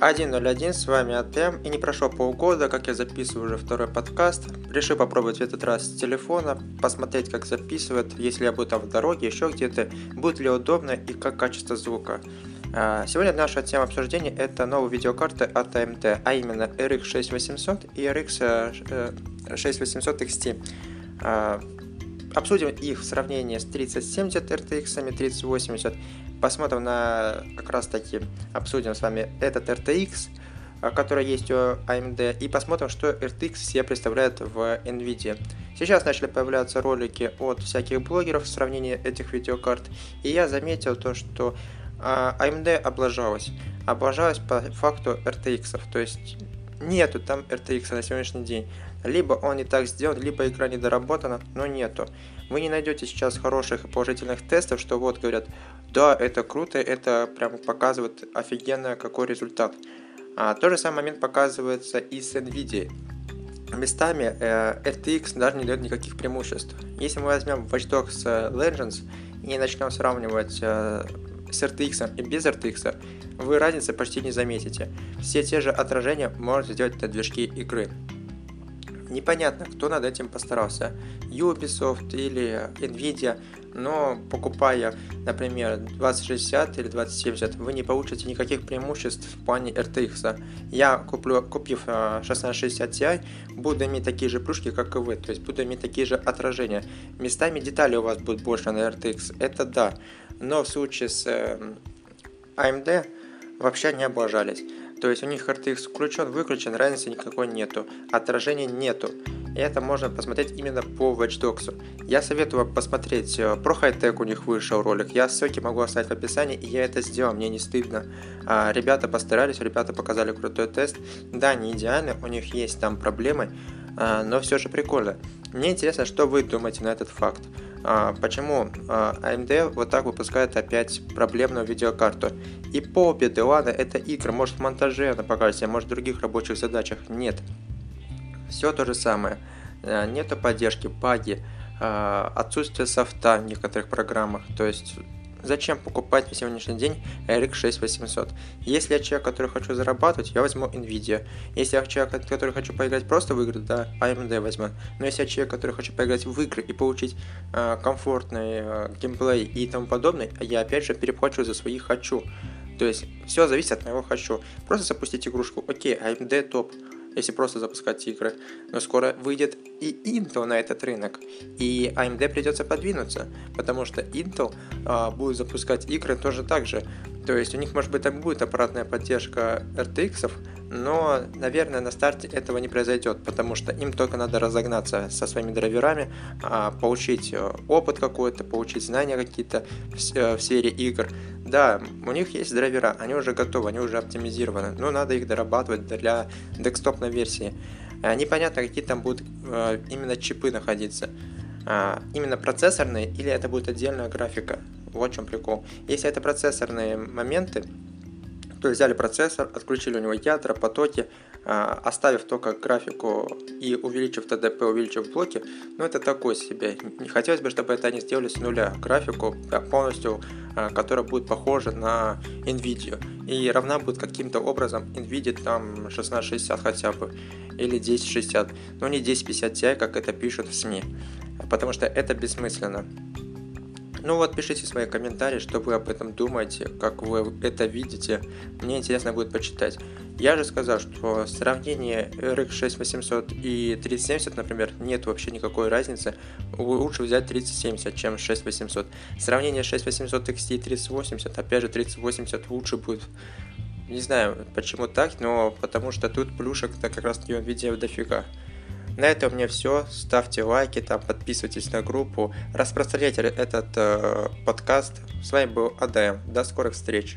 1.01, с вами АТМ, и не прошло полгода, как я записываю уже второй подкаст. Решил попробовать в этот раз с телефона, посмотреть, как записывает, если я буду там в дороге, еще где-то, будет ли удобно и как качество звука. А, сегодня наша тема обсуждения это новые видеокарты от AMD, а именно RX 6800 и RX 6800 XT. Обсудим их в сравнении с 3070 RTX, 3080 посмотрим на как раз таки, обсудим с вами этот RTX, а, который есть у AMD, и посмотрим, что RTX себе представляет в NVIDIA. Сейчас начали появляться ролики от всяких блогеров в сравнении этих видеокарт, и я заметил то, что AMD а, облажалась. Облажалась по факту RTX, то есть нету там RTX на сегодняшний день. Либо он не так сделан, либо игра недоработана, но нету. Вы не найдете сейчас хороших и положительных тестов, что вот говорят, да, это круто, это прям показывает офигенно какой результат. А, тот же самый момент показывается и с NVIDIA. Местами э, RTX даже не дает никаких преимуществ. Если мы возьмем Watch Dogs э, Legends и начнем сравнивать э, с RTX и без RTX, вы разницы почти не заметите. Все те же отражения можно сделать на движке игры. Непонятно, кто над этим постарался, Ubisoft или Nvidia, но покупая, например, 2060 или 2070, вы не получите никаких преимуществ в плане RTX. Я куплю, купив 1660 Ti, буду иметь такие же плюшки, как и вы, то есть буду иметь такие же отражения. Местами деталей у вас будет больше на RTX, это да, но в случае с AMD эм, вообще не облажались. То есть у них RTX включен, выключен, разницы никакой нету, отражения нету. И это можно посмотреть именно по Watch Dogs. Я советую вам посмотреть, э, про хай-тек у них вышел ролик, я ссылки могу оставить в описании, и я это сделал, мне не стыдно. А, ребята постарались, ребята показали крутой тест. Да, не идеально, у них есть там проблемы, а, но все же прикольно. Мне интересно, что вы думаете на этот факт. А, почему а, AMD вот так выпускает опять проблемную видеокарту? И полбеды, ладно, это игры, может в монтаже она покажется, может в других рабочих задачах, нет. Все то же самое. А, нету поддержки, баги, отсутствие софта в некоторых программах, то есть Зачем покупать на сегодняшний день RX 6800? Если я человек, который хочу зарабатывать, я возьму Nvidia. Если я человек, который хочу поиграть просто в игры, да, AMD возьму. Но если я человек, который хочу поиграть в игры и получить э, комфортный э, геймплей и тому подобное, я опять же переплачу за свои хочу. То есть все зависит от моего хочу. Просто запустить игрушку, окей, AMD топ если просто запускать игры. Но скоро выйдет и Intel на этот рынок, и AMD придется подвинуться, потому что Intel а, будет запускать игры тоже так же. То есть у них, может быть, там будет аппаратная поддержка RTX, но, наверное, на старте этого не произойдет, потому что им только надо разогнаться со своими драйверами, а, получить э, опыт какой-то, получить знания какие-то в, э, в серии игр. Да, у них есть драйвера, они уже готовы, они уже оптимизированы, но надо их дорабатывать для декстопной версии. А, непонятно, какие там будут э, именно чипы находиться. А, именно процессорные или это будет отдельная графика. Вот в чем прикол. Если это процессорные моменты, то взяли процессор, отключили у него ядра, потоки, а, оставив только графику и увеличив ТДП, увеличив блоки, ну это такое себе. Не хотелось бы, чтобы это они сделали с нуля графику полностью, а, которая будет похожа на NVIDIA и равна будет каким-то образом NVIDIA там 1660 хотя бы или 1060, но не 1050 Ti, как это пишут в СМИ, потому что это бессмысленно. Ну вот, пишите свои комментарии, что вы об этом думаете, как вы это видите. Мне интересно будет почитать. Я же сказал, что сравнение RX 6800 и 3070, например, нет вообще никакой разницы. Лучше взять 3070, чем 6800. Сравнение 6800 XT и 3080, опять же, 3080 лучше будет. Не знаю, почему так, но потому что тут плюшек-то как раз таки видео дофига. На этом у меня все. Ставьте лайки, там, подписывайтесь на группу, распространяйте этот э, подкаст. С вами был АДМ. До скорых встреч.